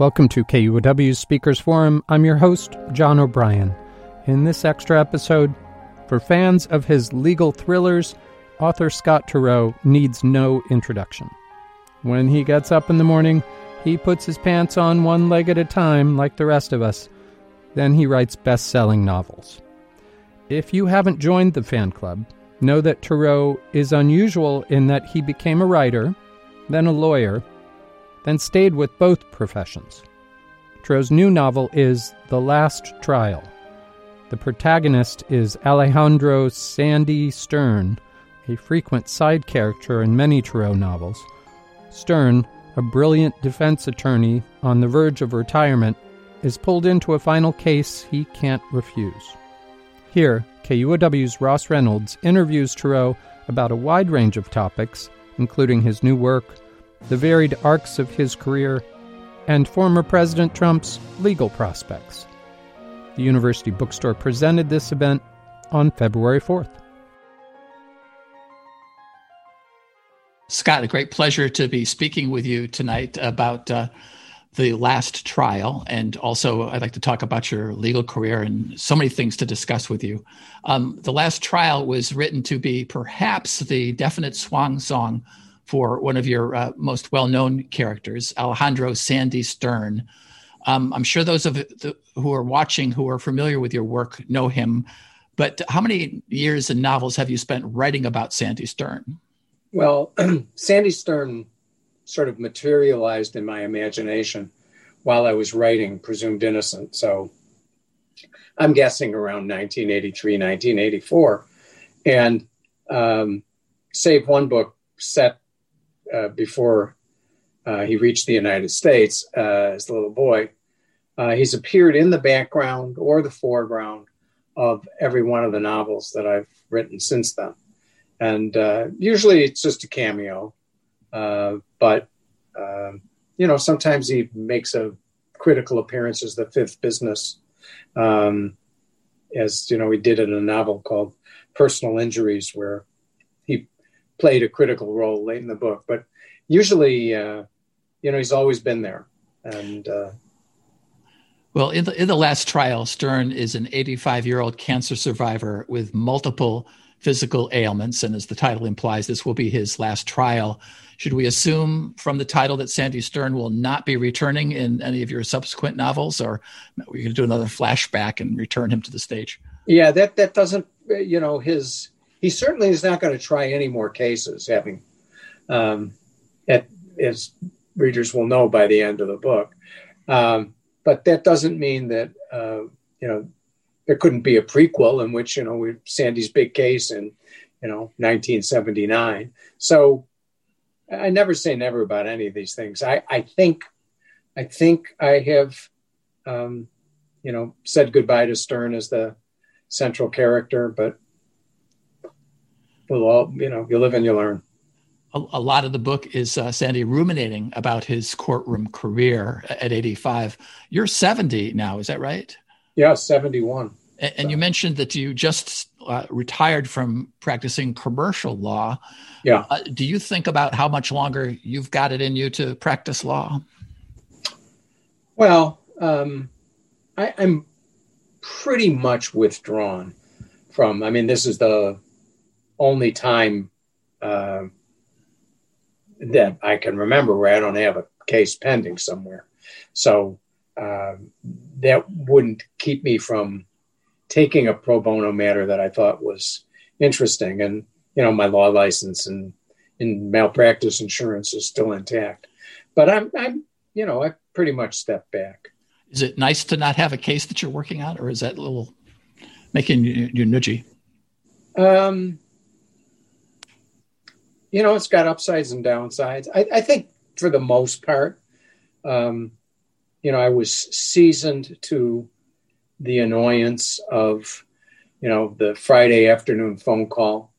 Welcome to KUOW's Speakers Forum. I'm your host, John O'Brien. In this extra episode, for fans of his legal thrillers, author Scott Turow needs no introduction. When he gets up in the morning, he puts his pants on one leg at a time, like the rest of us. Then he writes best selling novels. If you haven't joined the fan club, know that Turow is unusual in that he became a writer, then a lawyer, then stayed with both professions. Turow's new novel is The Last Trial. The protagonist is Alejandro Sandy Stern, a frequent side character in many Turow novels. Stern, a brilliant defense attorney on the verge of retirement, is pulled into a final case he can't refuse. Here, KUOW's Ross Reynolds interviews Turow about a wide range of topics, including his new work, the varied arcs of his career, and former President Trump's legal prospects. The University Bookstore presented this event on February 4th. Scott, a great pleasure to be speaking with you tonight about uh, the last trial. And also, I'd like to talk about your legal career and so many things to discuss with you. Um, the last trial was written to be perhaps the definite swan song for one of your uh, most well known characters, Alejandro Sandy Stern. Um, I'm sure those of the, who are watching who are familiar with your work know him. But how many years and novels have you spent writing about Sandy Stern? Well, Sandy Stern sort of materialized in my imagination while I was writing Presumed Innocent. So I'm guessing around 1983, 1984. And um, save one book set uh, before uh, he reached the United States uh, as a little boy. Uh, he's appeared in the background or the foreground of every one of the novels that I've written since then. And uh, usually it's just a cameo, but um, you know sometimes he makes a critical appearance as the fifth business, um, as you know he did in a novel called Personal Injuries, where played a critical role late in the book. But usually, uh, you know, he's always been there. And uh, well, in the in the last trial, Stern is an 85 year old cancer survivor with multiple physical ailments, and as the title implies, this will be his last trial. Should we assume from the title that Sandy Stern will not be returning in any of your subsequent novels, or are we going to do another flashback and return him to the stage? Yeah, that that doesn't, you know, his he certainly is not going to try any more cases, having, um, at, as readers will know by the end of the book. Um, but that doesn't mean that uh, you know there couldn't be a prequel in which you know we Sandy's big case in you know 1979. So I never say never about any of these things. I, I think I think I have um, you know said goodbye to Stern as the central character, but we'll all, you know, you live and you learn. A, a lot of the book is uh, Sandy ruminating about his courtroom career at 85. You're 70 now, is that right? Yeah, 71. And, and you mentioned that you just uh, retired from practicing commercial law. Yeah. Uh, do you think about how much longer you've got it in you to practice law? Well, um, I, I'm pretty much withdrawn from. I mean, this is the only time uh, that I can remember where I don't have a case pending somewhere. So uh, that wouldn't keep me from taking a pro bono matter that I thought was interesting. And, you know, my law license and in malpractice insurance is still intact. But I'm, I'm, you know, I pretty much stepped back. Is it nice to not have a case that you're working on, or is that a little making you, you nudgy? Um, you know, it's got upsides and downsides. I, I think for the most part. Um, you know, I was seasoned to the annoyance of, you know, the Friday afternoon phone call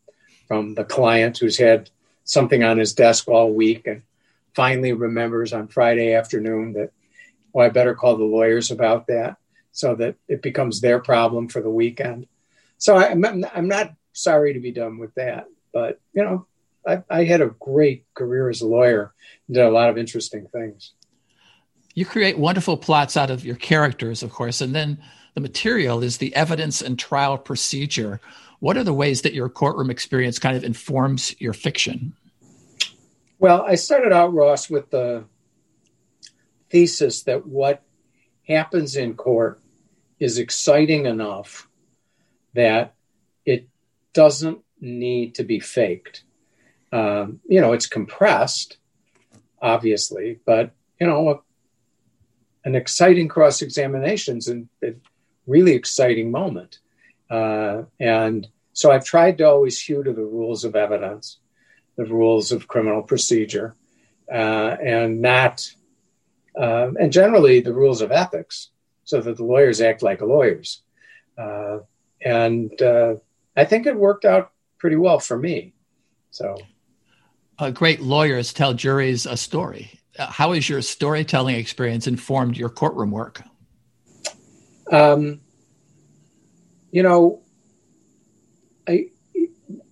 from the client who's had something on his desk all week and finally remembers on Friday afternoon that, well, I better call the lawyers about that so that it becomes their problem for the weekend. So I, am I'm not sorry to be done with that, but you know, I, I had a great career as a lawyer, and did a lot of interesting things. You create wonderful plots out of your characters, of course, and then the material is the evidence and trial procedure. What are the ways that your courtroom experience kind of informs your fiction? Well, I started out, Ross, with the thesis that what happens in court is exciting enough that it doesn't need to be faked. Um, you know, it's compressed, obviously, but you know, an exciting cross examination is a, really exciting moment. Uh, and so I've tried to always hew to the rules of evidence, the rules of criminal procedure, uh, and not, uh, and generally the rules of ethics, so that the lawyers act like lawyers. Uh, and uh, I think it worked out pretty well for me. So, uh, great lawyers tell juries a story. Uh, how has your storytelling experience informed your courtroom work? Um, you know, I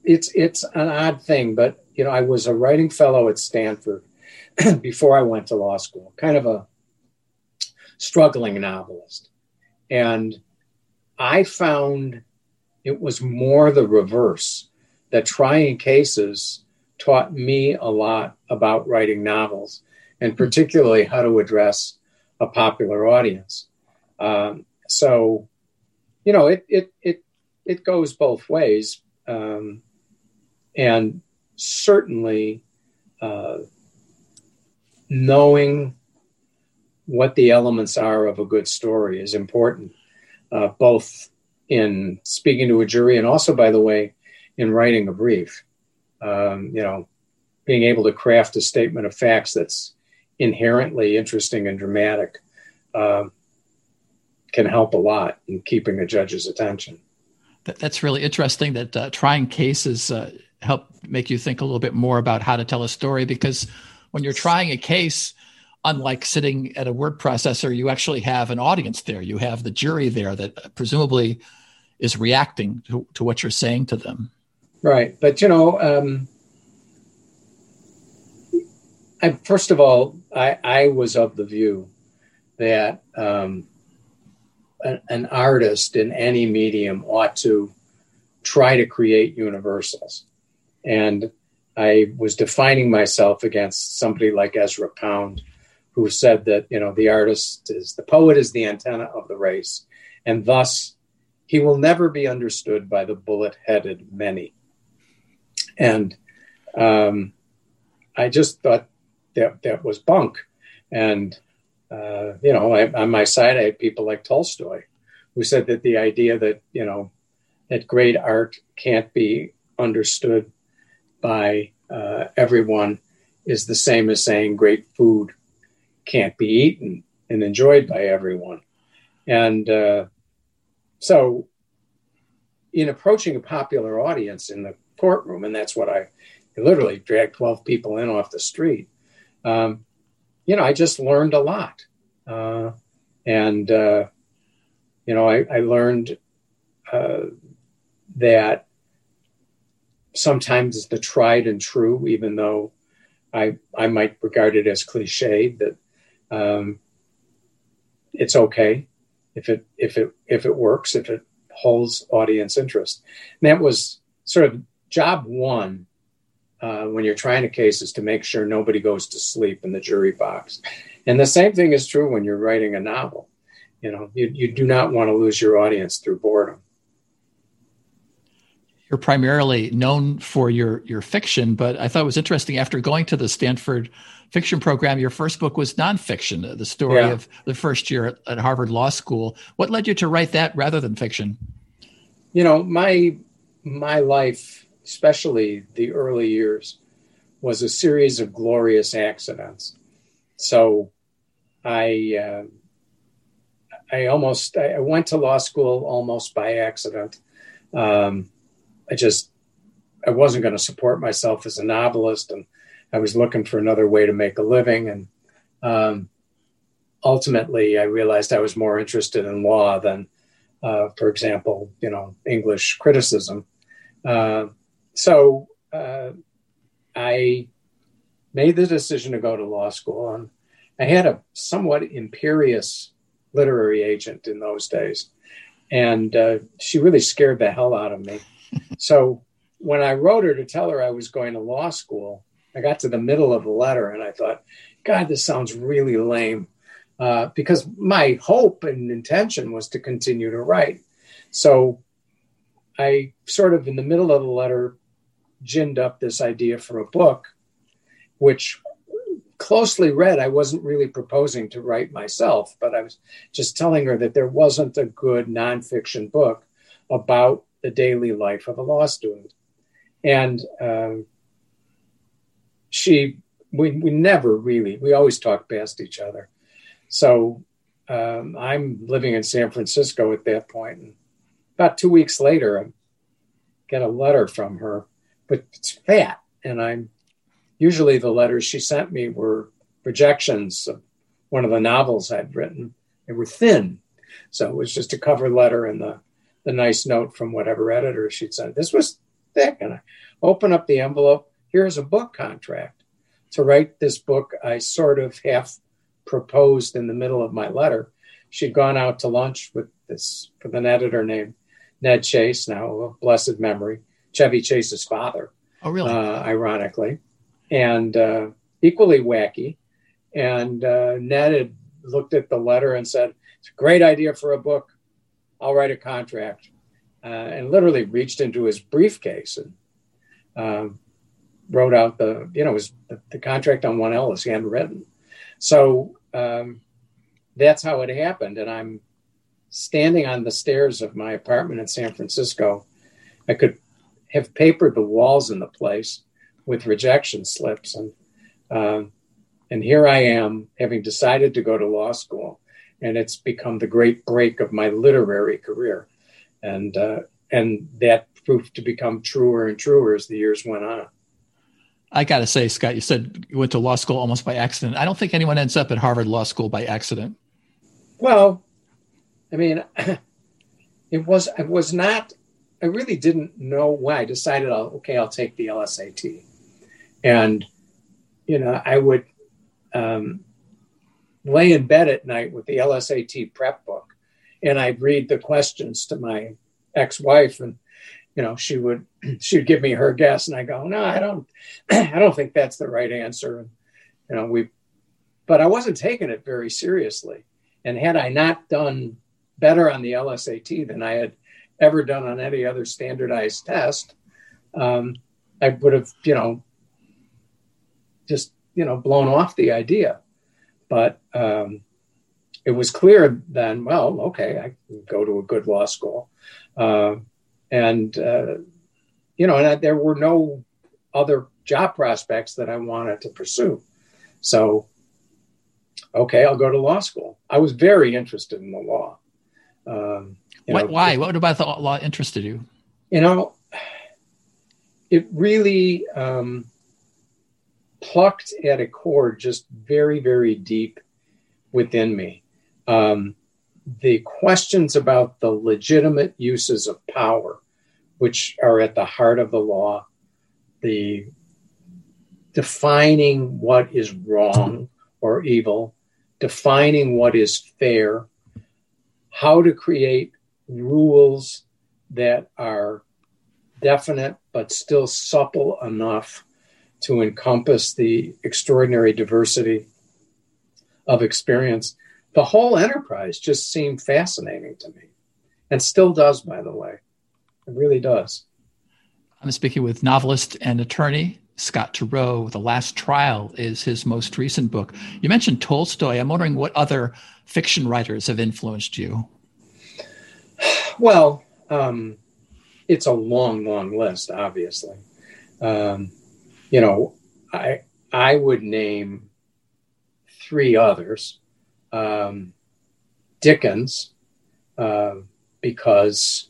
it's it's an odd thing, but you know, I was a writing fellow at Stanford before I went to law school, kind of a struggling novelist, and I found it was more the reverse that trying cases taught me a lot about writing novels and particularly how to address a popular audience. Um, so, you know, it it it it goes both ways, um, and certainly uh, knowing what the elements are of a good story is important, uh, both in speaking to a jury and also, by the way, in writing a brief. Um, you know, being able to craft a statement of facts that's inherently interesting and dramatic um, can help a lot in keeping a judge's attention. That's really interesting that uh, trying cases uh, help make you think a little bit more about how to tell a story because when you're trying a case, unlike sitting at a word processor, you actually have an audience there. You have the jury there that presumably is reacting to, to what you're saying to them. Right. But, you know, um, I, first of all, I, I was of the view that um, an, an artist in any medium ought to try to create universals. And I was defining myself against somebody like Ezra Pound, who said that, you know, the artist is the poet is the antenna of the race, and thus he will never be understood by the bullet headed many. And um, I just thought that that was bunk. And uh, you know, I, on my side, I had people like Tolstoy, who said that the idea that you know that great art can't be understood by uh, everyone is the same as saying great food can't be eaten and enjoyed by everyone. And uh, so, in approaching a popular audience in the courtroom, and that's what I literally dragged 12 people in off the street um, you know, I just learned a lot. Uh, and, uh, you know, I, I learned uh, that sometimes the tried and true, even though I, I might regard it as cliche, that um, it's okay if it, if it, if it works, if it holds audience interest. And that was sort of job one uh, when you're trying a case is to make sure nobody goes to sleep in the jury box. And the same thing is true when you're writing a novel. You know, you, you do not want to lose your audience through boredom. You're primarily known for your your fiction, but I thought it was interesting. After going to the Stanford fiction program, your first book was nonfiction, the story yeah. of the first year at, at Harvard Law School. What led you to write that rather than fiction? You know, my my life especially the early years, was a series of glorious accidents. so I uh, I almost I went to law school almost by accident. Um, I just I wasn't going to support myself as a novelist, and I was looking for another way to make a living. And um, ultimately, I realized I was more interested in law than, uh, for example, you know, English criticism. Uh, so uh, I made the decision to go to law school, and I had a somewhat imperious literary agent in those days, and uh, she really scared the hell out of me. so when I wrote her to tell her I was going to law school, I got to the middle of the letter and I thought, God, this sounds really lame. Uh, because my hope and intention was to continue to write. So I sort of, in the middle of the letter, ginned up this idea for a book, which closely read, I wasn't really proposing to write myself, but I was just telling her that there wasn't a good nonfiction book about the daily life of a law student and um, she we we never really we always talk past each other. So um, I'm living in San Francisco at that point, and about two weeks later, I get a letter from her, but it's fat, and I'm usually the letters she sent me were rejections of one of the novels I'd written. They were thin, so it was just a cover letter and the the nice note from whatever editor she'd sent. This was thick. And I open up the envelope. Here's a book contract. To write this book, I sort of half proposed in the middle of my letter. She'd gone out to lunch with this with an editor named Ned Chase, now of blessed memory, Chevy Chase's father. Oh, really? Uh, ironically, and uh, equally wacky. And uh, Ned had looked at the letter and said, "It's a great idea for a book. I'll write a contract." uh, and literally reached into his briefcase and um, wrote out the, you know, was the, the, contract on 1L is handwritten. So um, that's how it happened. And I'm standing on the stairs of my apartment in San Francisco. I could have papered the walls in the place with rejection slips. And, um, and here I am having decided to go to law school. And it's become the great break of my literary career and uh, and that proved to become truer and truer as the years went on. I got to say, Scott, you said you went to law school almost by accident. I don't think anyone ends up at Harvard Law School by accident. Well, I mean, it was it was not. I really didn't know when I decided. I'll, okay, I'll take the LSAT, and you know, I would um, lay in bed at night with the LSAT prep book and I'd read the questions to my ex-wife, and you know she would she'd give me her guess, and I go, no, I don't, I don't think that's the right answer. And you know we, but I wasn't taking it very seriously, and had I not done better on the LSAT than I had ever done on any other standardized test, um, I would have, you know, just you know blown off the idea. But um, it was clear then, well, okay, I can go to a good law school. Uh, and, uh, you know, and I, there were no other job prospects that I wanted to pursue. So, okay, I'll go to law school. I was very interested in the law. Um, what, know, why? What about the law interested you? You know, it really um, plucked at a chord just very, very deep within me um, the questions about the legitimate uses of power, which are at the heart of the law, the defining what is wrong or evil, defining what is fair, how to create rules that are definite but still supple enough to encompass the extraordinary diversity of experience the whole enterprise just seemed fascinating to me and still does, by the way. It really does. I'm speaking with novelist and attorney Scott Turow. The Last Trial is his most recent book. You mentioned Tolstoy. I'm wondering what other fiction writers have influenced you. Well, um, it's a long, long list, obviously. Um, you know, I I would name three others. Um, Dickens, uh, because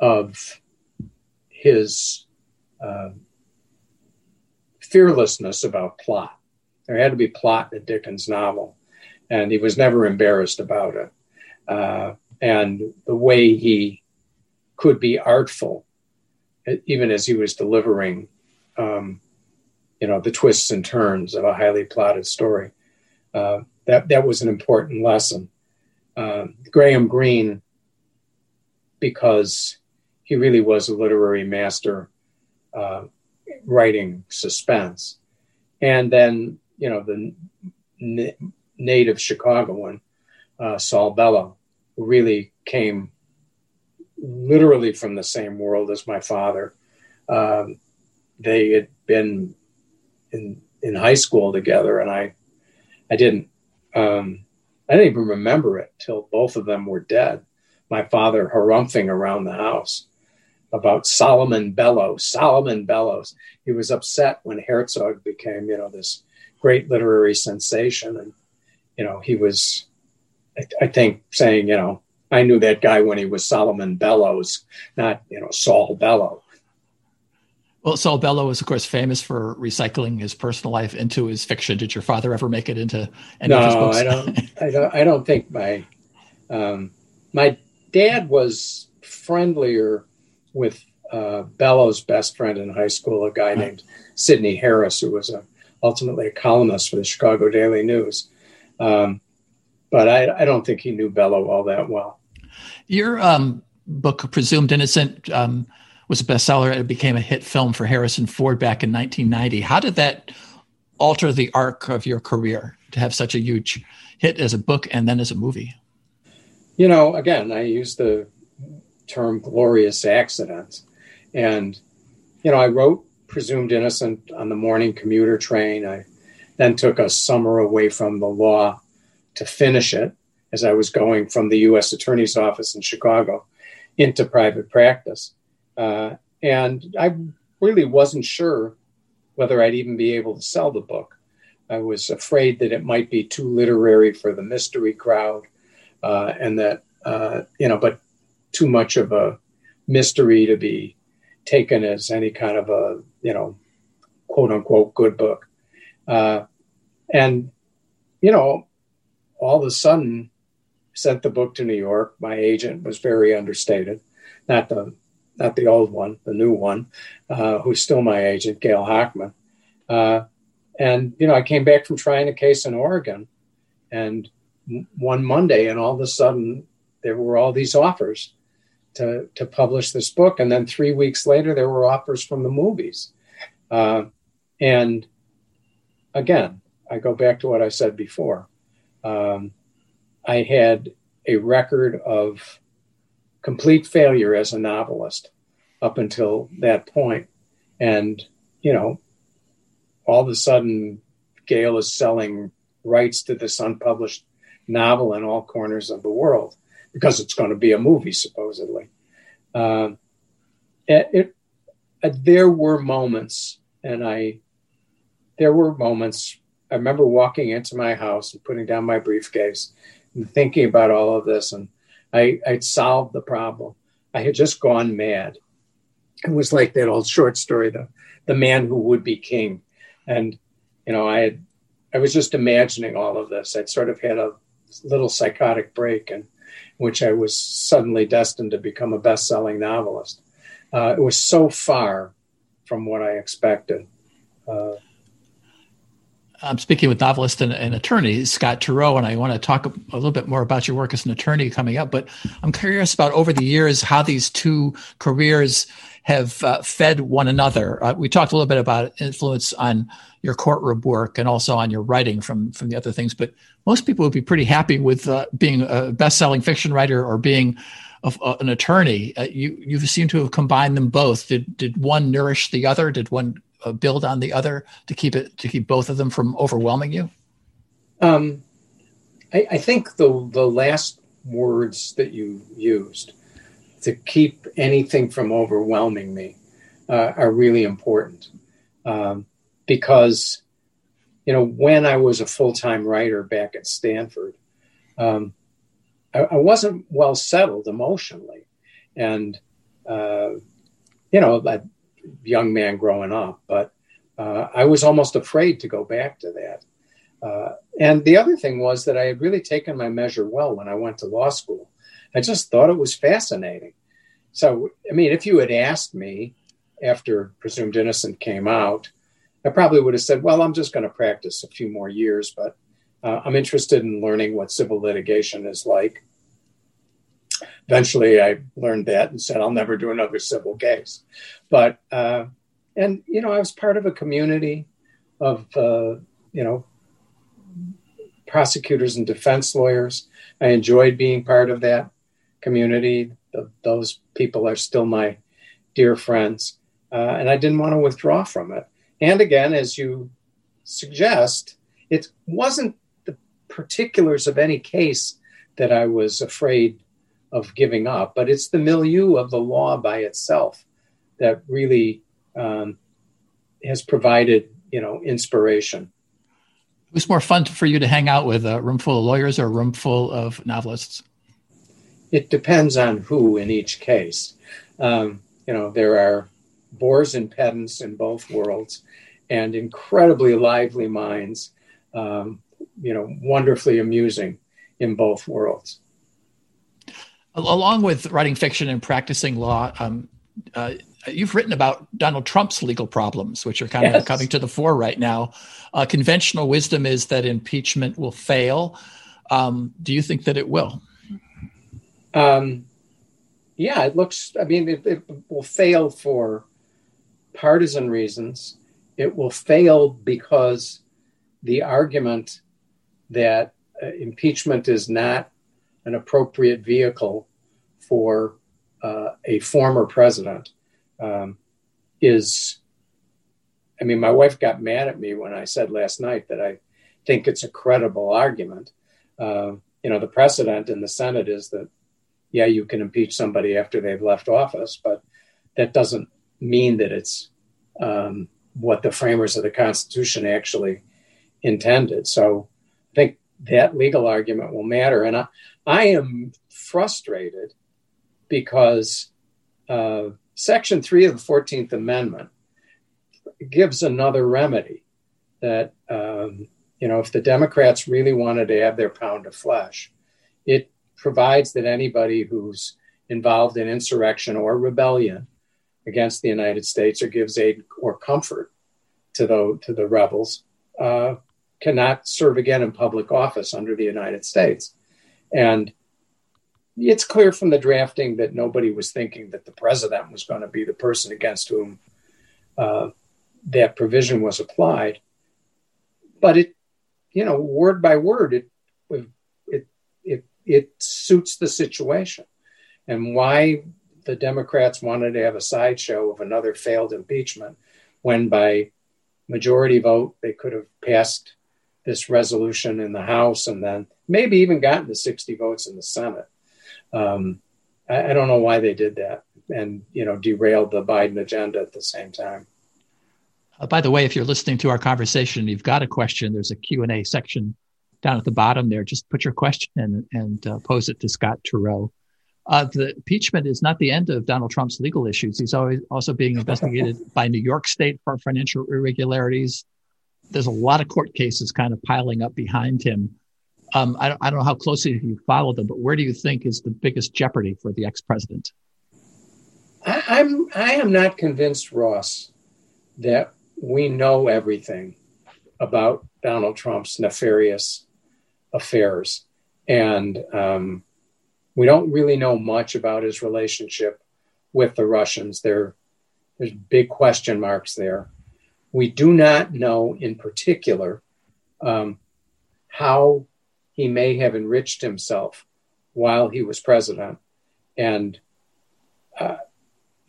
of his uh, fearlessness about plot. There had to be plot in a Dickens novel, and he was never embarrassed about it. Uh, and the way he could be artful, even as he was delivering, um, you know, the twists and turns of a highly plotted story. Uh, that that was an important lesson. Uh, Graham Greene, because he really was a literary master, uh, writing suspense, and then you know the n- native Chicagoan, uh, Saul Bellow, really came literally from the same world as my father. Um, they had been in in high school together, and I I didn't um, I didn't even remember it till both of them were dead. My father harumphing around the house about Solomon Bellows. Solomon Bellows. He was upset when Herzog became, you know, this great literary sensation, and you know, he was, I, I think, saying, you know, I knew that guy when he was Solomon Bellows, not you know Saul Bellow. Well, Saul Bellow is, of course, famous for recycling his personal life into his fiction. Did your father ever make it into any no, of his books? I don't. I don't. I don't think my um, my dad was friendlier with uh, Bellow's best friend in high school, a guy named Sydney Harris, who was a, ultimately a columnist for the Chicago Daily News. Um, but I, I, don't think he knew Bellow all that well. Your um, book, Presumed Innocent, um, was a bestseller. It became a hit film for Harrison Ford back in 1990. How did that alter the arc of your career to have such a huge hit as a book and then as a movie? You know, again, I use the term glorious accident. And, you know, I wrote Presumed Innocent on the morning commuter train. I then took a summer away from the law to finish it as I was going from the U.S. Attorney's Office in Chicago into private practice. Uh, and I really wasn't sure whether I'd even be able to sell the book. I was afraid that it might be too literary for the mystery crowd, uh, and that uh, you know, but too much of a mystery to be taken as any kind of a you know, quote unquote good book. Uh, and you know, all of a sudden, sent the book to New York. My agent was very understated, not the not the old one, the new one, uh, who's still my agent, Gail Hochman. Uh, and, you know, I came back from trying a case in Oregon and one Monday, and all of a sudden there were all these offers to, to publish this book. And then three weeks later, there were offers from the movies. Uh, and again, I go back to what I said before. Um, I had a record of complete failure as a novelist up until that point. And, you know, all of a sudden, Gail is selling rights to this unpublished novel in all corners of the world because it's going to be a movie, supposedly. Uh, it, it uh, there were moments, and I, there were moments. I remember walking into my house and putting down my briefcase and thinking about all of this and I, I'd solved the problem. I had just gone mad. It was like that old short story, the the man who would be king. And, you know, I had I was just imagining all of this. I'd sort of had a little psychotic break in which I was suddenly destined to become a best-selling novelist. Uh, it was so far from what I expected. Uh, I'm speaking with novelist and, and, attorney Scott Turow, and I want to talk a, a, little bit more about your work as an attorney coming up. But I'm curious about over the years how these two careers have uh, fed one another. Uh, we talked a little bit about influence on your courtroom work and also on your writing from from the other things. But most people would be pretty happy with uh, being a best-selling fiction writer or being a, an attorney. Uh, you you seem to have combined them both. Did did one nourish the other? Did one uh, build on the other to keep it to keep both of them from overwhelming you? Um, I, I think the the last words that you used to keep anything from overwhelming me uh, are really important um, because you know, when I was a full time writer back at Stanford, um, I, I, wasn't well settled emotionally. And, uh, you know, a young man growing up, but uh, I was almost afraid to go back to that. Uh, and the other thing was that I had really taken my measure well when I went to law school. I just thought it was fascinating. So, I mean, if you had asked me after Presumed Innocent came out, I probably would have said, well, I'm just going to practice a few more years, but uh, I'm interested in learning what civil litigation is like. Eventually, I learned that and said, I'll never do another civil case. But, uh, and, you know, I was part of a community of, uh, you know, prosecutors and defense lawyers. I enjoyed being part of that community. those people are still my dear friends. Uh, and I didn't want to withdraw from it. And again, as you suggest, it wasn't the particulars of any case that I was afraid of giving up, but it's the milieu of the law by itself that really um, has provided, you know, inspiration. Who's more fun for you to hang out with, a room full of lawyers or a room full of novelists? It depends on who in each case. Um, you know, there are bores and pedants in both worlds, and incredibly lively minds. Um, you know, wonderfully amusing in both worlds. Along with writing fiction and practicing law, um, uh, you've written about Donald Trump's legal problems, which are kind yes. of coming to the fore right now. Uh, conventional wisdom is that impeachment will fail. Um, do you think that it will? Um, yeah, it looks. I mean, it, it, will fail for partisan reasons. It will fail because the argument that uh, impeachment is not an appropriate vehicle for uh, a former president um, is I mean, my wife got mad at me when I said last night that I think it's a credible argument. Uh, you know, the precedent in the Senate is that, yeah, you can impeach somebody after they've left office, but that doesn't mean that it's um, what the framers of the Constitution actually intended. So I think that legal argument will matter. And I, I am frustrated because uh, Section 3 of the 14th Amendment gives another remedy that, um, you know, if the Democrats really wanted to have their pound of flesh, it provides that anybody who's involved in insurrection or rebellion against the United States or gives aid or comfort to the, to the rebels uh, cannot serve again in public office under the United States. And it's clear from the drafting that nobody was thinking that the president was going to be the person against whom uh, that provision was applied. But it, you know, word by word, it it it it suits the situation, and why the Democrats wanted to have a sideshow of another failed impeachment, when by majority vote they could have passed this resolution in the House and then maybe even gotten the 60 votes in the Senate um, I, I, don't know why they did that and you know derailed the Biden agenda at the same time. Uh, by the way, if you're listening to our conversation, you've got a question. There's a Q and A section down at the bottom there. Just put your question in and uh, pose it to Scott Turow. Uh, the impeachment is not the end of Donald Trump's legal issues. He's always also being investigated by New York State for financial irregularities. There's a lot of court cases kind of piling up behind him. Um, I, don't, I don't know how closely you follow them, but where do you think is the biggest jeopardy for the ex-president? I, I'm I am not convinced, Ross, that we know everything about Donald Trump's nefarious affairs, and um, we don't really know much about his relationship with the Russians. There, there's big question marks there. We do not know, in particular, um, how he may have enriched himself while he was president. And uh,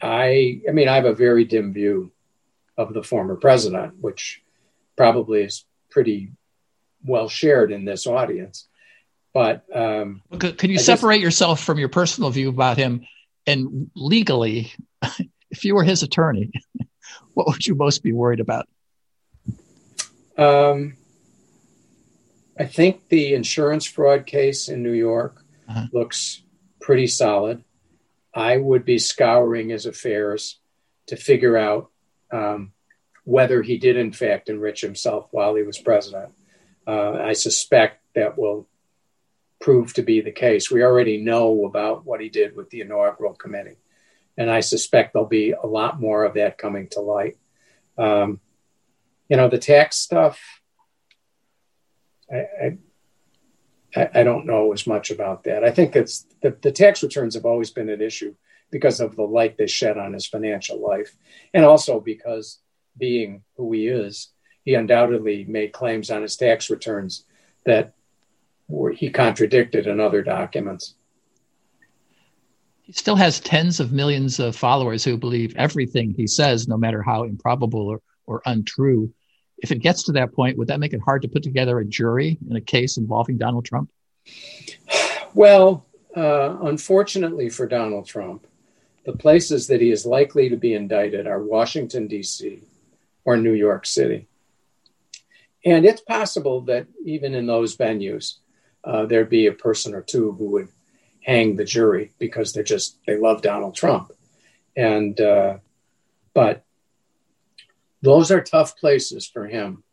I, I mean, I have a very dim view of the former president, which probably is pretty well shared in this audience. But um, can you I separate just, yourself from your personal view about him and legally, if you were his attorney, what would you most be worried about? Um, I think the insurance fraud case in New York uh-huh. looks pretty solid. I would be scouring his affairs to figure out um, whether he did, in fact, enrich himself while he was president. Uh, I suspect that will prove to be the case. We already know about what he did with the inaugural committee, and I suspect there'll be a lot more of that coming to light. Um, you know, the tax stuff, I, I, I, don't know as much about that. I think it's the, the tax returns have always been an issue because of the light they shed on his financial life, and also because being who he is, he undoubtedly made claims on his tax returns that were, he contradicted in other documents. He still has tens of millions of followers who believe everything he says, no matter how improbable or, or untrue. If it gets to that point, would that make it hard to put together a jury in a case involving Donald Trump? Well, uh, unfortunately for Donald Trump, the places that he is likely to be indicted are Washington, D.C. or New York City. And it's possible that even in those venues, uh, there'd be a person or two who would hang the jury because they're just, they love Donald Trump. And, uh, but those are tough places for him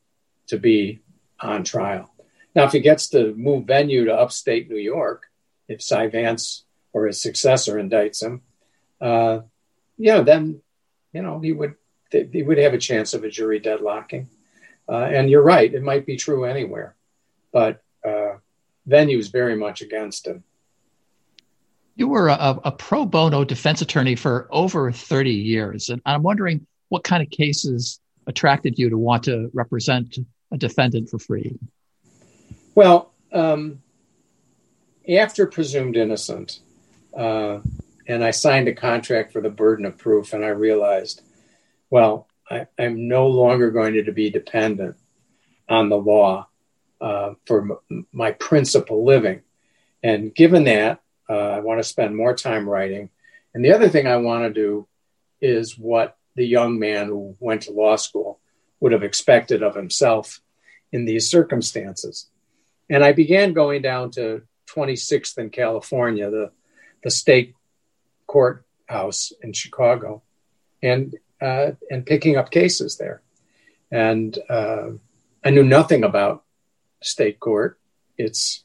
to be on trial. Now, if he gets to move venue to upstate New York, if Cy Vance or his successor indicts him, uh, you know, then you know he would he would have a chance of a jury deadlocking. Uh, and you're right; it might be true anywhere, but uh, venue's very much against him. You were a, a, pro bono defense attorney for over 30 years, and I'm wondering what kind of cases attracted you to want to represent a defendant for free. Well, um, after presumed innocent, uh, and I signed a contract for the burden of proof, and I realized, well, I, am no longer going to be dependent on the law uh, for m- my principal living. And given that, uh, I want to spend more time writing. And the other thing I want to do is what the young man who went to law school would have expected of himself in these circumstances. And I began going down to 26th in California, the, the state courthouse in Chicago, and uh, and picking up cases there. And uh, I knew nothing about state court. It's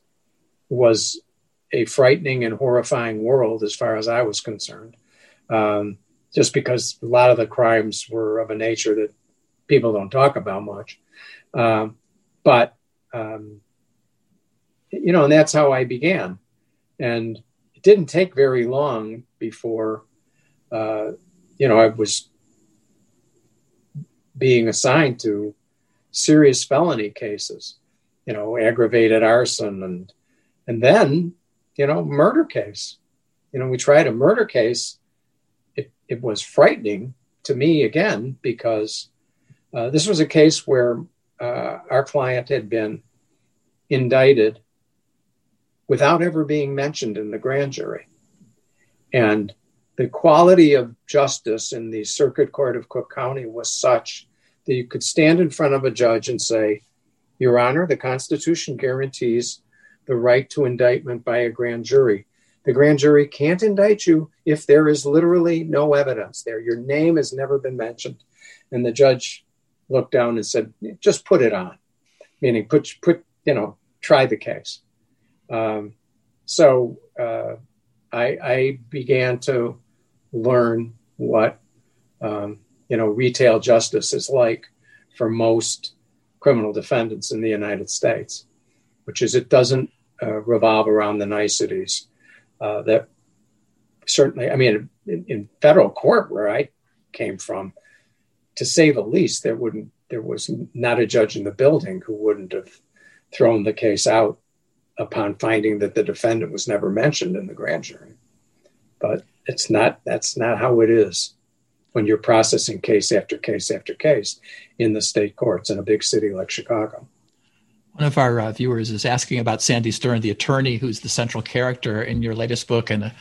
was a frightening and horrifying world as far as I was concerned. Um, just because a lot of the crimes were of a nature that people don't talk about much. Um, but, um, you know, and that's how I began. And it didn't take very long before, uh, you know, I was being assigned to serious felony cases, you know, aggravated arson and and then, you know, murder case. You know, we tried a murder case. It was frightening to me again because uh, this was a case where uh, our client had been indicted without ever being mentioned in the grand jury. And the quality of justice in the Circuit Court of Cook County was such that you could stand in front of a judge and say, Your Honor, the Constitution guarantees the right to indictment by a grand jury. The grand jury can't indict you if there is literally no evidence there. Your name has never been mentioned. And the judge looked down and said, Just put it on, meaning put, put you know, try the case. Um, so uh, I, I began to learn what um, you know retail justice is like for most criminal defendants in the United States, which is it doesn't uh, revolve around the niceties uh, that certainly. I mean, in, in, federal court where I came from, to say the least, there wouldn't there was not a judge in the building who wouldn't have thrown the case out upon finding that the defendant was never mentioned in the grand jury. But it's not that's not how it is when you're processing case after case after case in the state courts in a big city like Chicago. One of our uh, viewers is asking about Sandy Stern, the attorney who's the central character in your latest book and a,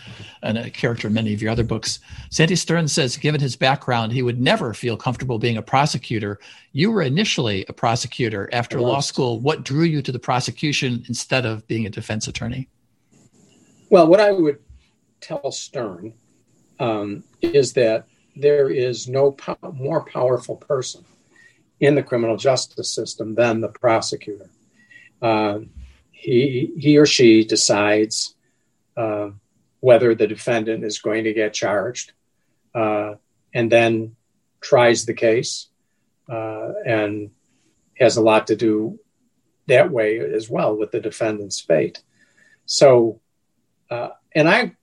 and a character in many of your other books. Sandy Stern says, given his background, he would never feel comfortable being a prosecutor. You were initially a prosecutor after law school. What drew you to the prosecution instead of being a defense attorney? Well, what I would tell Stern um, is that there is no po- more powerful person in the criminal justice system than the prosecutor. Uh, he he or she decides uh, whether the defendant is going to get charged, uh, and then tries the case, uh, and has a lot to do that way as well with the defendant's fate. So, uh, and I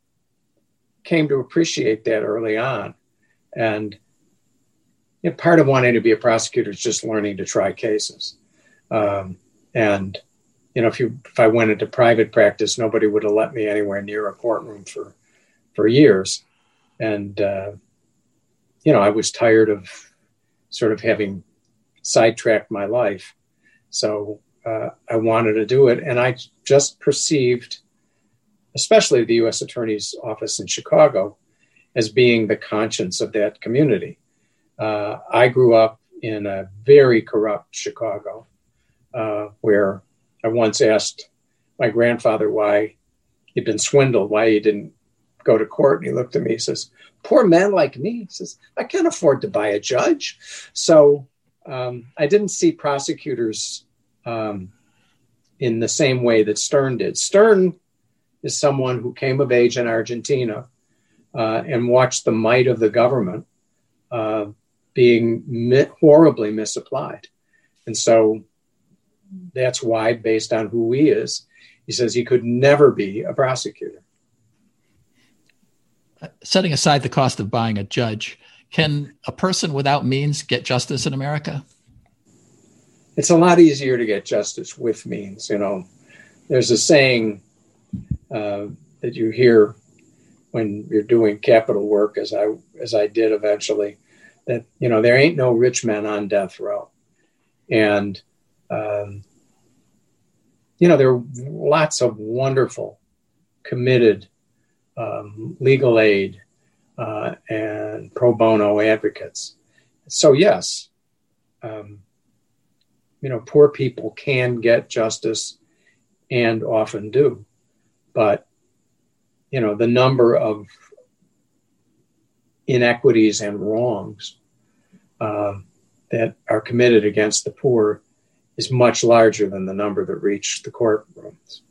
came to appreciate that early on, and you know, part of wanting to be a prosecutor is just learning to try cases. Um, and you know, if you if I went into private practice, nobody would have let me anywhere near a courtroom for for years, and uh, you know, I was tired of sort of having sidetracked my life, so uh, I wanted to do it, and I just perceived, especially the U.S. Attorney's Office in Chicago, as being the conscience of that community. Uh, I grew up in a very corrupt Chicago, uh, where I once asked my grandfather why he'd been swindled, why he didn't go to court. And he looked at me, he says, Poor man like me. He says, I can't afford to buy a judge. So um, I didn't see prosecutors um, in the same way that Stern did. Stern is someone who came of age in Argentina uh, and watched the might of the government uh, being mi- horribly misapplied. And so that's why, based on who he is, he says he could never be a prosecutor. Setting aside the cost of buying a judge, can a person without means get justice in America? It's a lot easier to get justice with means. You know, there's a saying uh, that you hear when you're doing capital work, as I as I did eventually, that you know there ain't no rich men on death row, and um, you know, there are lots of wonderful, committed um, legal aid uh, and pro bono advocates. So, yes, um, you know, poor people can get justice and often do. But, you know, the number of inequities and wrongs uh, that are committed against the poor is much larger than the number that reach the courtrooms.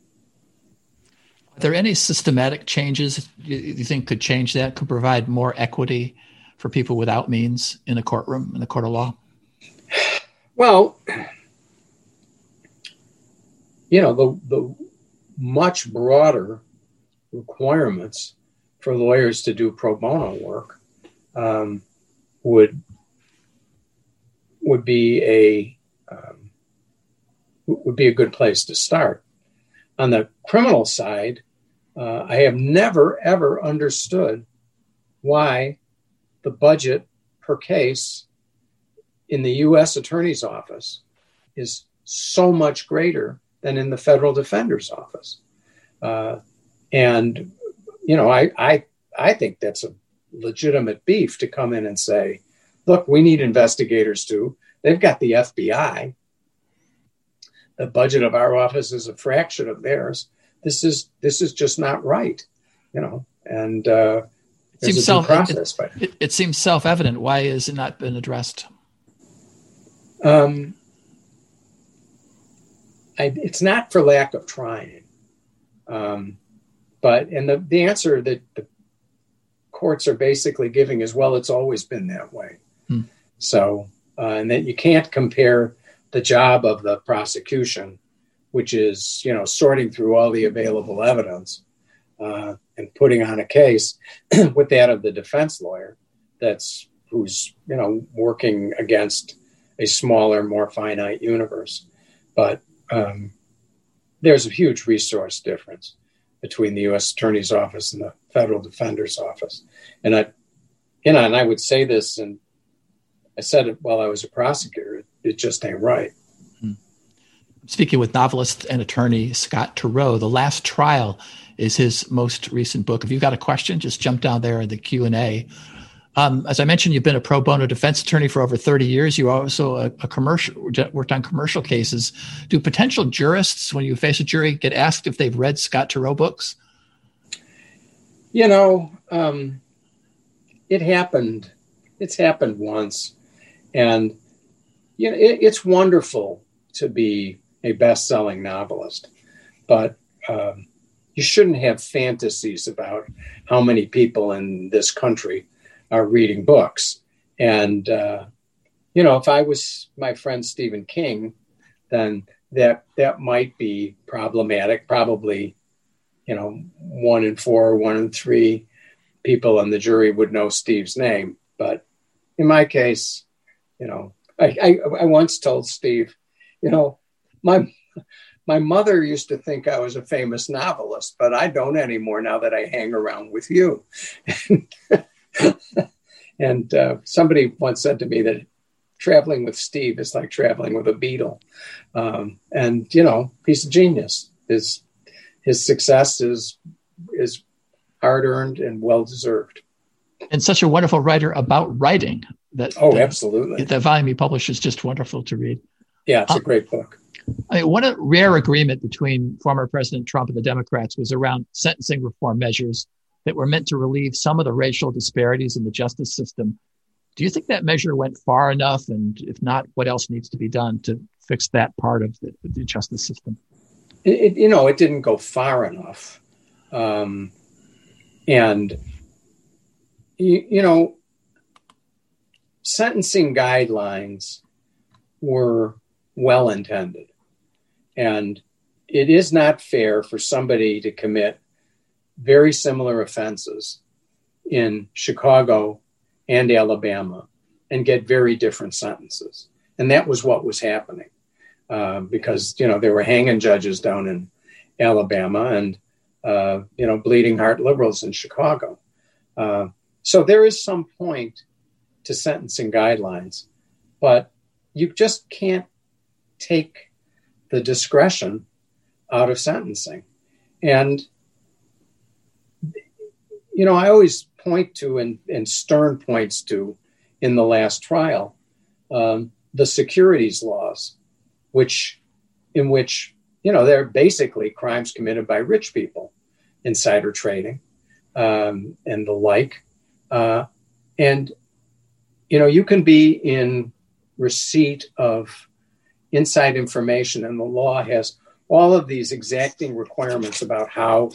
Are there any systematic changes you think could change that, could provide more equity for people without means in a courtroom, in the court of law? Well, you know, the, the much broader requirements for lawyers to do pro bono work um, would would be a um, would be a good place to start. On the criminal side, uh, I have never ever understood why the budget per case in the U.S. Attorney's Office is so much greater than in the federal defender's office. Uh, and you know, I, I I think that's a legitimate beef to come in and say, look, we need investigators too. They've got the FBI the budget of our office is a fraction of theirs. This is this is just not right, you know. And uh, it seems self process, it, it, it, seems self evident. Why has it not been addressed? Um, I, it's not for lack of trying, um, but and the the answer that the courts are basically giving is well, it's always been that way. Hmm. So uh, and that you can't compare the job of the prosecution, which is you know sorting through all the available evidence uh, and putting on a case, with that of the defense lawyer, that's who's you know working against a smaller, more finite universe. But um, there's a huge resource difference between the U.S. Attorney's Office and the Federal Defender's Office, and I, you know, and I would say this, and I said it while I was a prosecutor it just ain't right. Hmm. speaking with novelist and attorney Scott Turow. The Last Trial is his most recent book. If you've got a question, just jump down there in the Q and A. Um, as I mentioned, you've been a pro bono defense attorney for over 30 years. You also a, a commercial worked on commercial cases. Do potential jurists, when you face a jury, get asked if they've read Scott Turow books? You know, um, it happened. It's happened once, and you know it, it's wonderful to be a best-selling novelist, but um, you shouldn't have fantasies about how many people in this country are reading books. And, uh, you know, if I was my friend Stephen King, then that that might be problematic. Probably, you know, one in four, or one in three people on the jury would know Steve's name. But in my case, you know, I, I, I once told Steve, you know, my my mother used to think I was a famous novelist, but I don't anymore now that I hang around with you. and uh, somebody once said to me that traveling with Steve is like traveling with a Beatle. Um, and you know, he's a genius. His his success is is hard earned and well deserved. And such a wonderful writer about writing. That oh, the, absolutely. The volume he published is just wonderful to read. Yeah, it's uh, a great book. I mean, one rare agreement between former President Trump and the Democrats was around sentencing reform measures that were meant to relieve some of the racial disparities in the justice system. Do you think that measure went far enough? And if not, what else needs to be done to fix that part of the, the justice system? It, it, you know, it didn't go far enough. Um, and, you, you know, sentencing guidelines were well intended. And it is not fair for somebody to commit very similar offenses in Chicago and Alabama and get very different sentences. And that was what was happening uh, because, you know, they were hanging judges down in Alabama and, uh, you know, bleeding heart liberals in Chicago. Uh, so there is some point to sentencing guidelines, but you just can't take the discretion out of sentencing. And you know, I always point to, and, and Stern points to in the last trial, um, the securities laws, which, in which, you know, they're basically crimes committed by rich people, insider trading, um, and the like. Uh, and, you know, you can be in receipt of inside information, and the law has all of these exacting requirements about how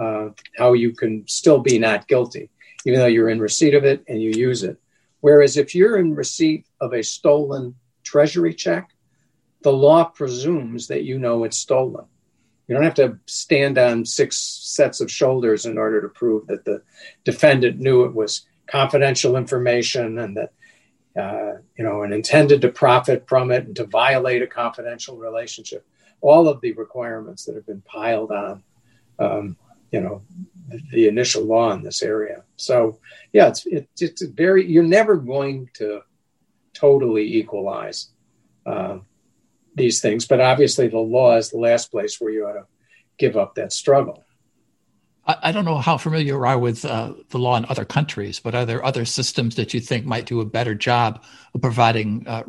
uh, how you can still be not guilty, even though you're in receipt of it and you use it. Whereas if you're in receipt of a stolen treasury check, the law presumes that you know it's stolen. You don't have to stand on six sets of shoulders in order to prove that the defendant knew it was confidential information and that uh, you know and intended to profit from it and to violate a confidential relationship. All of the requirements that have been piled on um, you know the initial law in this area. So yeah, it's it, it's very you're never going to totally equalize uh, these things, but obviously the law is the last place where you ought to give up that struggle. I, I don't know how familiar you are with uh, the law in other countries, but are there other systems that you think might do a better job of providing uh,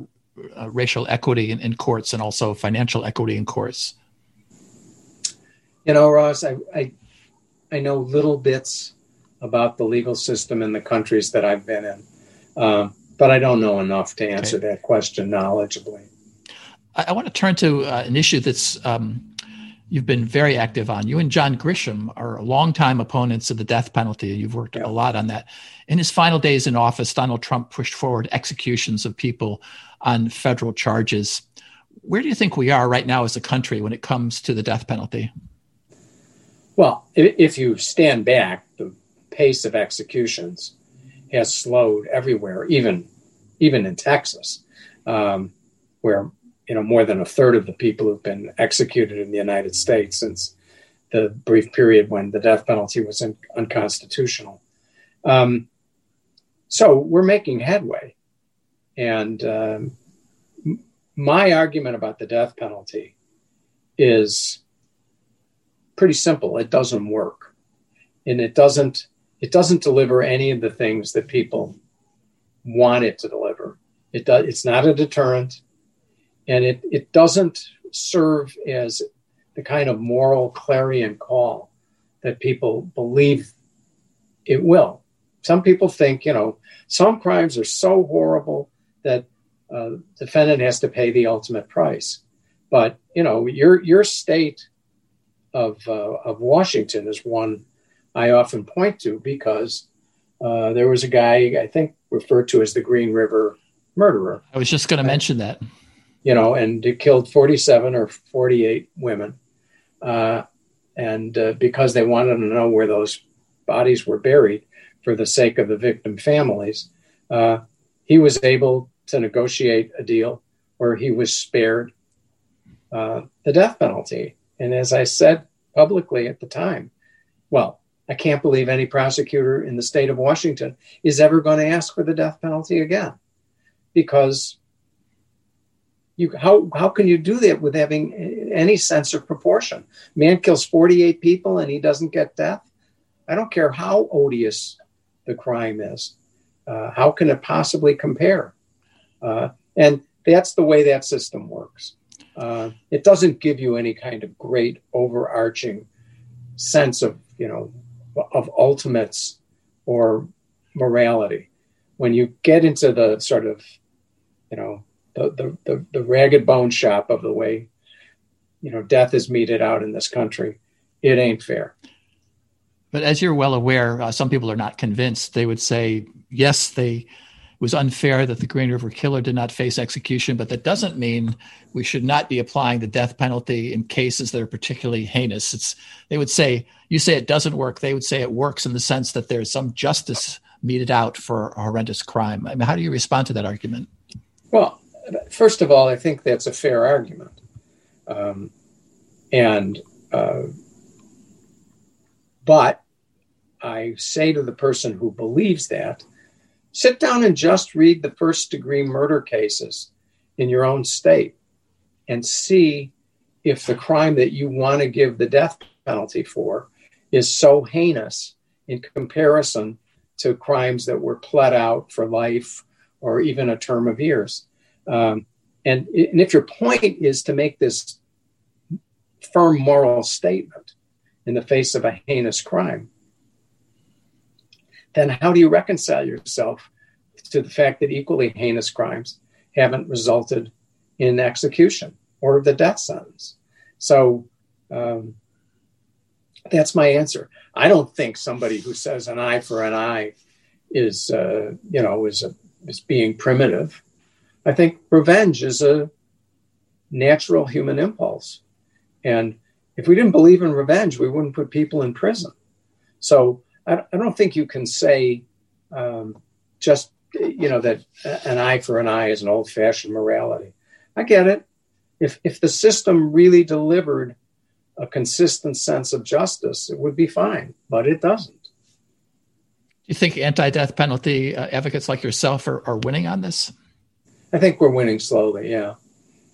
uh racial equity in, in courts and also financial equity in courts? You know, Ross, I, I I know little bits about the legal system in the countries that I've been in, um, but I don't know enough to answer okay. that question knowledgeably. I, I want to turn to uh, an issue that's um, you've been very active on. You and John Grisham are longtime opponents of the death penalty. You've worked yeah. a lot on that. In his final days in office, Donald Trump pushed forward executions of people on federal charges. Where do you think we are right now as a country when it comes to the death penalty? Well, if you stand back, the pace of executions has slowed everywhere, even even in Texas, um, where you know more than a third of the people who've been executed in the United States since the brief period when the death penalty was in, unconstitutional. Um, so we're making headway, and um, my argument about the death penalty is pretty simple. It doesn't work, and it doesn't it doesn't deliver any of the things that people want it to deliver. It does. It's not a deterrent, and it it doesn't serve as the kind of moral clarion call that people believe it will. Some people think, you know, some crimes are so horrible that uh, defendant has to pay the ultimate price. But you know, your your state of uh, of Washington is one I often point to because uh, there was a guy I think referred to as the Green River murderer. I was just going to mention that. You know, and it killed 47 or 48 women. Uh, and uh, because they wanted to know where those bodies were buried for the sake of the victim families, uh, he was able to negotiate a deal where he was spared uh, the death penalty. And as I said publicly at the time, well, I can't believe any prosecutor in the state of Washington is ever going to ask for the death penalty again. Because you how how can you do that with having any sense of proportion? Man kills 48 people and he doesn't get death. I don't care how odious the crime is. Uh, how can it possibly compare? Uh, and that's the way that system works. Uh, it doesn't give you any kind of great overarching sense of you know of ultimates or morality. When you get into the sort of, you know, the, the, the, the ragged bone shop of the way, you know, death is meted out in this country, it ain't fair. But as you're well aware, uh, some people are not convinced. They would say, yes, they it was unfair that the Green River Killer did not face execution, but that doesn't mean we should not be applying the death penalty in cases that are particularly heinous. It's they would say you say it doesn't work. They would say it works in the sense that there is some justice meted out for a horrendous crime. I mean, how do you respond to that argument? Well, first of all, I think that's a fair argument, um, and uh, but I say to the person who believes that Sit down and just read the first degree murder cases in your own state and see if the crime that you want to give the death penalty for is so heinous in comparison to crimes that were pled out for life or even a term of years. Um, and, and if your point is to make this firm moral statement in the face of a heinous crime, then how do you reconcile yourself to the fact that equally heinous crimes haven't resulted in execution or the death sentence? So um, that's my answer. I don't think somebody who says an eye for an eye is, uh, you know, is, a, is being primitive. I think revenge is a natural human impulse. And if we didn't believe in revenge, we wouldn't put people in prison. So I, I don't think you can say um, just you know that an eye for an eye is an old-fashioned morality. I get it. If if the system really delivered a consistent sense of justice, it would be fine, but it doesn't. Do you think anti-death penalty uh, advocates like yourself are, are winning on this? I think we're winning slowly. Yeah,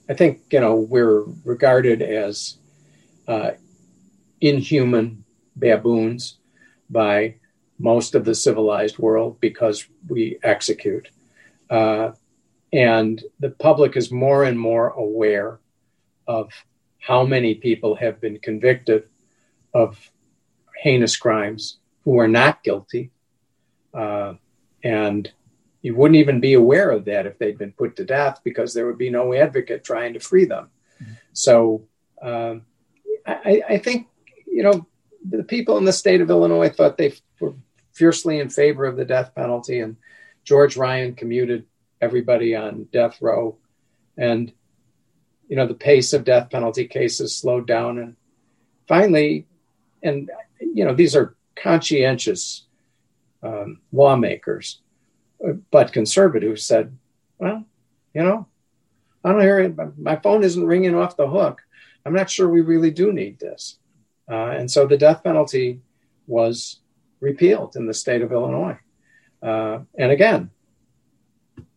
I think you know we're regarded as uh, inhuman baboons by most of the civilized world because we execute. Uh, and the public is more and more aware of how many people have been convicted of heinous crimes who are not guilty. Uh, and you wouldn't even be aware of that if they'd been put to death because there would be no advocate trying to free them. Mm-hmm. So um, I, I, think, you know, the people in the state of Illinois thought they were fiercely in favor of the death penalty, and George Ryan commuted everybody on death row, and you know the pace of death penalty cases slowed down, and finally, and you know these are conscientious um, lawmakers, but conservatives said, well, you know, I don't hear it. My phone isn't ringing off the hook. I'm not sure we really do need this. Uh, and so the death penalty was repealed in the state of Illinois. Uh, and again,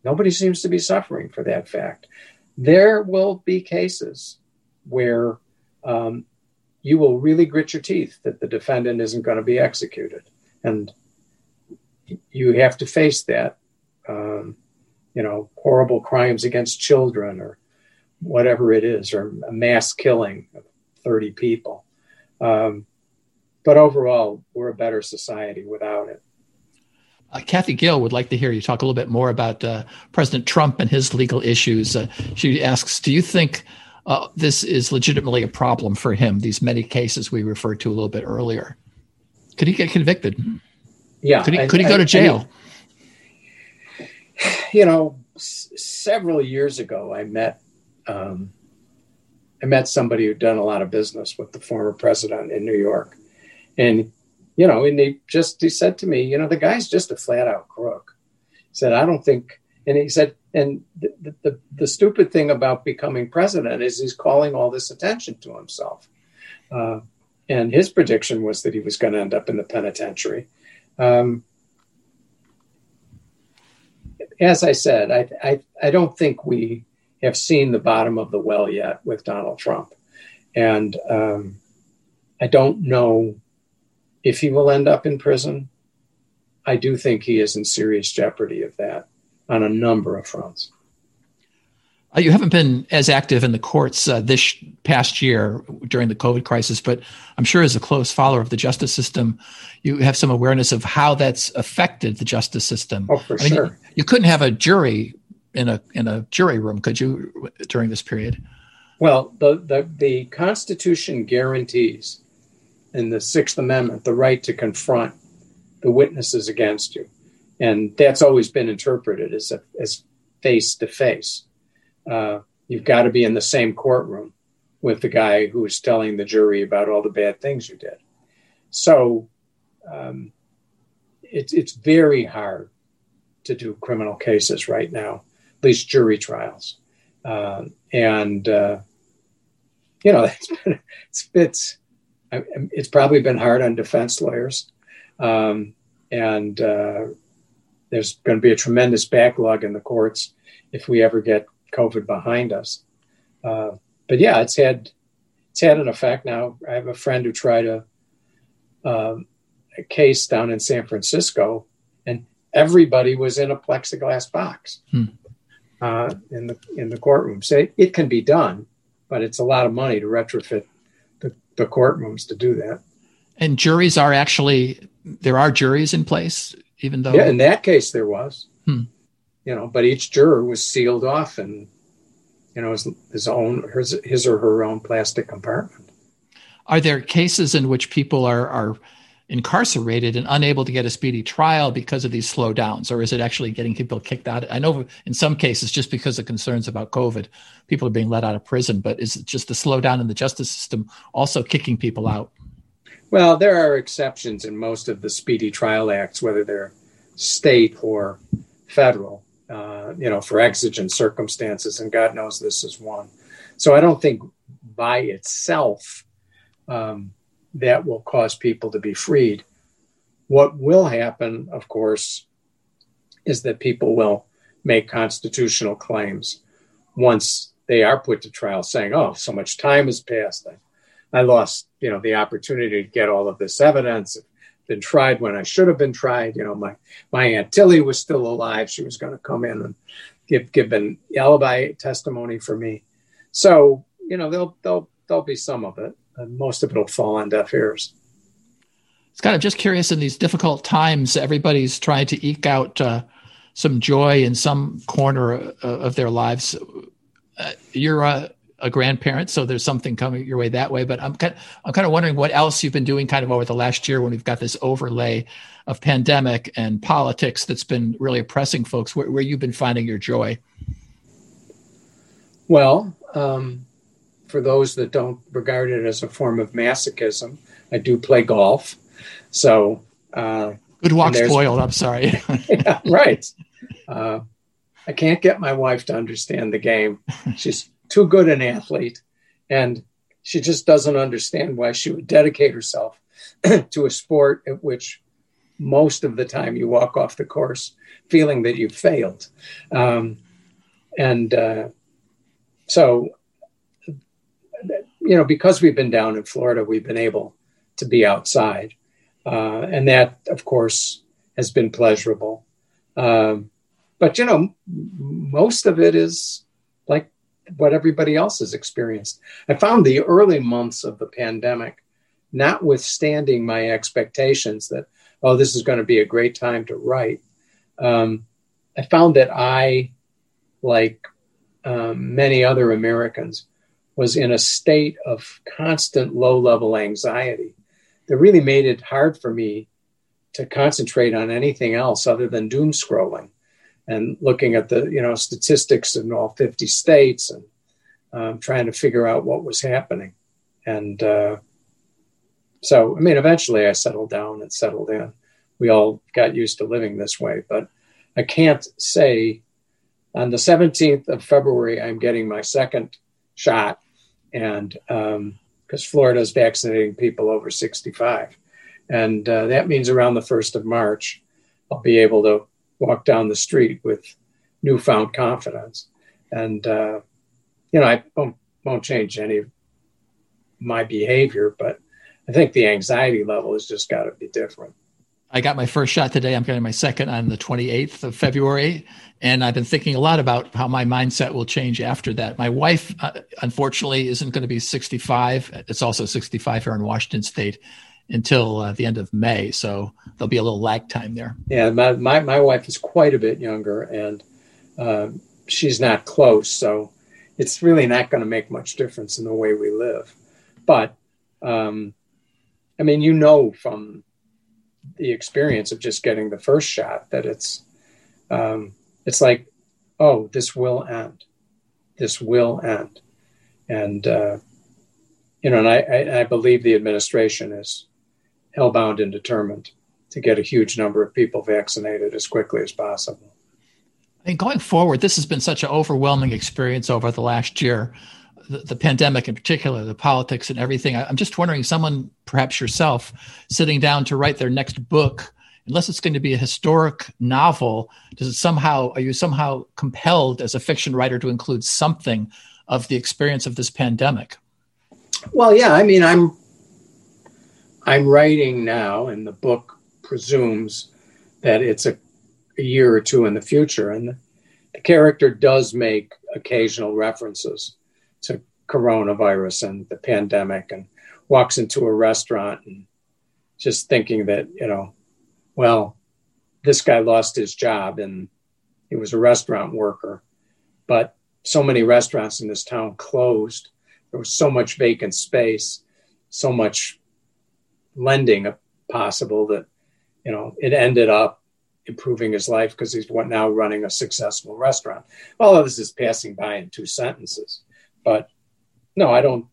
nobody seems to be suffering for that fact. there will be cases where um, you will really grit your teeth that the defendant isn't going to be executed. And you have to face that. Um, you know, horrible crimes against children or whatever it is, or a mass killing of 30 people. Um, but overall, we're a better society without it. Uh, Kathy Gill would like to hear you talk a little bit more about uh, President Trump and his legal issues. Uh, she asks Do you think uh, this is legitimately a problem for him, these many cases we referred to a little bit earlier? Could he get convicted? Yeah. Could he, could he go to jail? You know, s- several years ago, I met. Um, I met somebody who'd done a lot of business with the former president in New York. And you know, and he just he said to me, you know, the guy's just a flat out crook. He said, I don't think, and he said, and the, the, the stupid thing about becoming president is he's calling all this attention to himself. Uh, and his prediction was that he was going to end up in the penitentiary. Um, as I said, I, I, I don't think we have seen the bottom of the well yet with Donald Trump. And um, I don't know if he will end up in prison, I do think he is in serious jeopardy of that on a number of fronts. Uh, you haven't been as active in the courts uh, this past year during the COVID crisis, but I'm sure as a close follower of the justice system, you have some awareness of how that's affected the justice system. Oh, for I mean, sure. You, you couldn't have a jury in a in a jury room, could you, during this period? Well, the the, the Constitution guarantees in the Sixth Amendment the right to confront the witnesses against you. And that's always been interpreted as a, as face to face. You've got to be in the same courtroom with the guy who's telling the jury about all the bad things you did. So um, it's it's very hard to do criminal cases right now, at least jury trials. Uh, and uh, you know, it's, it's, it's it's probably been hard on defense lawyers. Um, and uh, there's going to be a tremendous backlog in the courts if we ever get COVID behind us. Uh, but yeah, it's had it's had an effect. Now I have a friend who tried a, um, a case down in San Francisco, and everybody was in a plexiglass box hmm. uh, in the in the courtroom. So it, it can be done, but it's a lot of money to retrofit the the courtrooms to do that. And juries are actually there are juries in place, even though yeah, in that case there was. Hmm. You know, but each juror was sealed off and you know his, his own his, his or her own plastic compartment. Are there cases in which people are are incarcerated and unable to get a speedy trial because of these slowdowns, or is it actually getting people kicked out? I know in some cases, just because of concerns about COVID, people are being let out of prison, but is it just the slowdown in the justice system also kicking people out? Well, there are exceptions in most of the speedy trial acts, whether they're state or federal, uh, you know, for exigent circumstances, and God knows this is one. So I don't think by itself um, that will cause people to be freed. What will happen, of course, is that people will make constitutional claims once they are put to trial, saying, "Oh, so much time has passed. I, I lost, you know, the opportunity to get all of this evidence. Been tried when I should have been tried. You know, my my aunt Tilly was still alive. She was going to come in and give give an alibi testimony for me. So, you know, there'll there'll there'll be some of it and most of it will fall on deaf ears. It's kind of just curious in these difficult times, everybody's trying to eke out uh, some joy in some corner uh, of their lives. Uh, you're a, a, grandparent, so there's something coming your way that way. But I'm kind, of, I'm kind of wondering what else you've been doing kind of over the last year when we've got this overlay of pandemic and politics that's been really oppressing folks. Where, where you've been finding your joy? Well, um, for those that don't regard it as a form of masochism, I do play golf. So, uh, good walk spoiled. I'm sorry. yeah, right. Uh, I can't get my wife to understand the game. She's too good an athlete, and she just doesn't understand why she would dedicate herself to a sport at which most of the time you walk off the course feeling that you failed. Um, and uh, so, you know, because we've been down in Florida, we've been able to be outside. Uh, and that, of course, has been pleasurable. Um, but, you know, most of it is like what everybody else has experienced. I found the early months of the pandemic, notwithstanding my expectations that, oh, this is going to be a great time to write, um, I found that I, like um, many other Americans, was in a state of constant low level anxiety that really made it hard for me to concentrate on anything else other than doom scrolling and looking at the you know statistics in all 50 states and um, trying to figure out what was happening. And uh, so i mean eventually i settled down and settled in. We all got used to living this way but i can't say on the 17th of february i'm getting my second shot. And because um, florida is vaccinating people over 65 and uh, that means around the 1st of march i'll be able to walk down the street with newfound confidence. And, uh, you know, I won't, won't change any of my behavior, but I think the anxiety level has just got to be different. I got my first shot today. I'm getting my second on the 28th of February. And I've been thinking a lot about how my mindset will change after that. My wife, uh, unfortunately, isn't going to be 65. It's also 65 here in Washington State until uh, the end of May. So there'll be a little lag time there. Yeah, my, my, my wife is quite a bit younger and uh, she's not close. So it's really not going to make much difference in the way we live. But um, I mean, you know from the experience of just getting the first shot that it's um, it's like, oh, this will end. This will end. And uh, you know, and I, I, I believe the administration is hellbound and determined to get a huge number of people vaccinated as quickly as possible. And going forward, this has been such an overwhelming experience over the last year, the, the, pandemic in particular, the politics and everything. I, I'm just wondering, someone, perhaps yourself, sitting down to write their next book, unless it's going to be a historic novel, does it somehow, are you somehow compelled as a fiction writer to include something of the experience of this pandemic? Well, yeah, I mean, I'm I'm writing now, and the book presumes that it's a, a year or two in the future. And the, the character does make occasional references to coronavirus and the pandemic and walks into a restaurant and just thinking that, you know, well, this guy lost his job and he was a restaurant worker, but so many restaurants in this town closed. There was so much vacant space, so much lending a possible that you know it ended up improving his life because he's what now running a successful restaurant. All of this is passing by in two sentences, but no, I don't.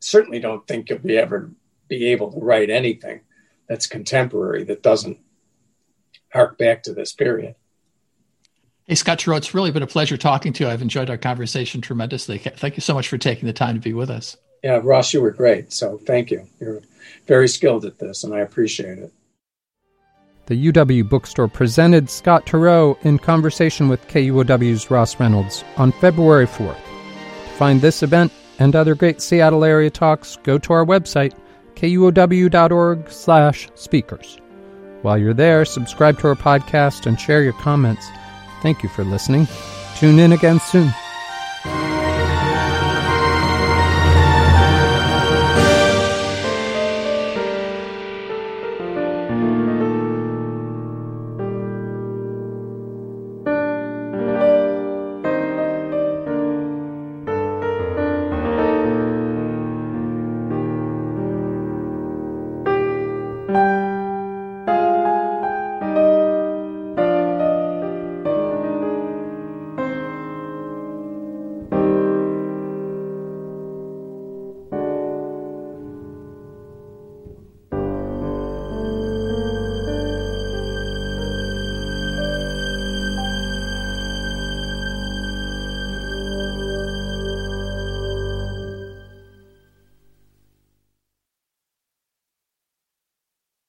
Certainly, don't think you'll be ever be able to write anything that's contemporary that doesn't hark back to this period. Hey, Scott Turow, it's really been a pleasure talking to you. I've enjoyed our conversation tremendously. Thank you so much for taking the time to be with us. Yeah, Ross, you were great. So thank you. You're very skilled at this, and I appreciate it. The UW Bookstore presented Scott Turow in conversation with KUOW's Ross Reynolds on February 4th. To find this event and other great Seattle area talks, go to our website, kuow.org slash speakers. While you're there, subscribe to our podcast and share your comments. Thank you for listening. Tune in again soon.